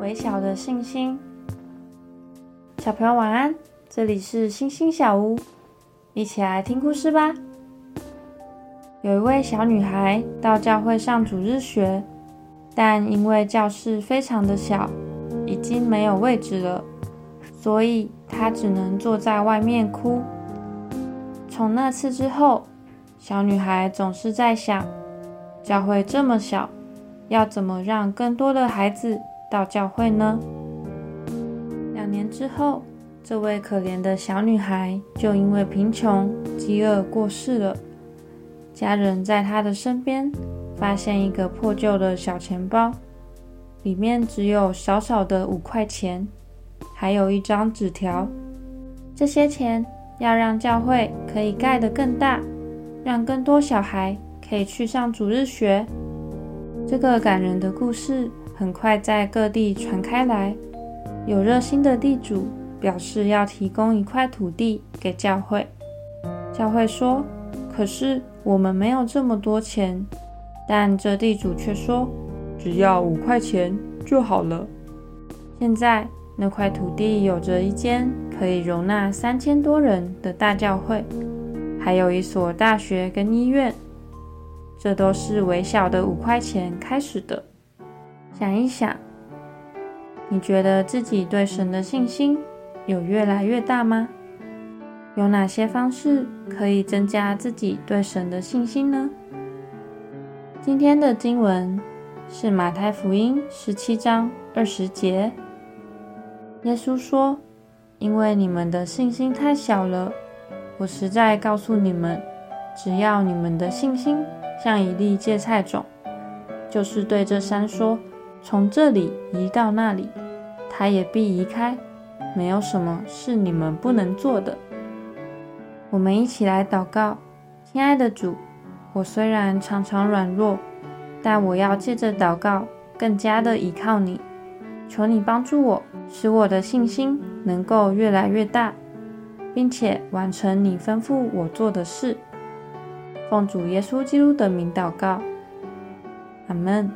微小的信心，小朋友晚安。这里是星星小屋，一起来听故事吧。有一位小女孩到教会上主日学，但因为教室非常的小，已经没有位置了，所以她只能坐在外面哭。从那次之后，小女孩总是在想：教会这么小，要怎么让更多的孩子？到教会呢？两年之后，这位可怜的小女孩就因为贫穷、饥饿过世了。家人在她的身边发现一个破旧的小钱包，里面只有少少的五块钱，还有一张纸条。这些钱要让教会可以盖得更大，让更多小孩可以去上主日学。这个感人的故事。很快在各地传开来，有热心的地主表示要提供一块土地给教会。教会说：“可是我们没有这么多钱。”但这地主却说：“只要五块钱就好了。”现在那块土地有着一间可以容纳三千多人的大教会，还有一所大学跟医院。这都是微小的五块钱开始的。想一想，你觉得自己对神的信心有越来越大吗？有哪些方式可以增加自己对神的信心呢？今天的经文是马太福音十七章二十节。耶稣说：“因为你们的信心太小了，我实在告诉你们，只要你们的信心像一粒芥菜种，就是对这山说。”从这里移到那里，他也必移开。没有什么是你们不能做的。我们一起来祷告，亲爱的主，我虽然常常软弱，但我要借着祷告更加的依靠你。求你帮助我，使我的信心能够越来越大，并且完成你吩咐我做的事。奉主耶稣基督的名祷告，阿门。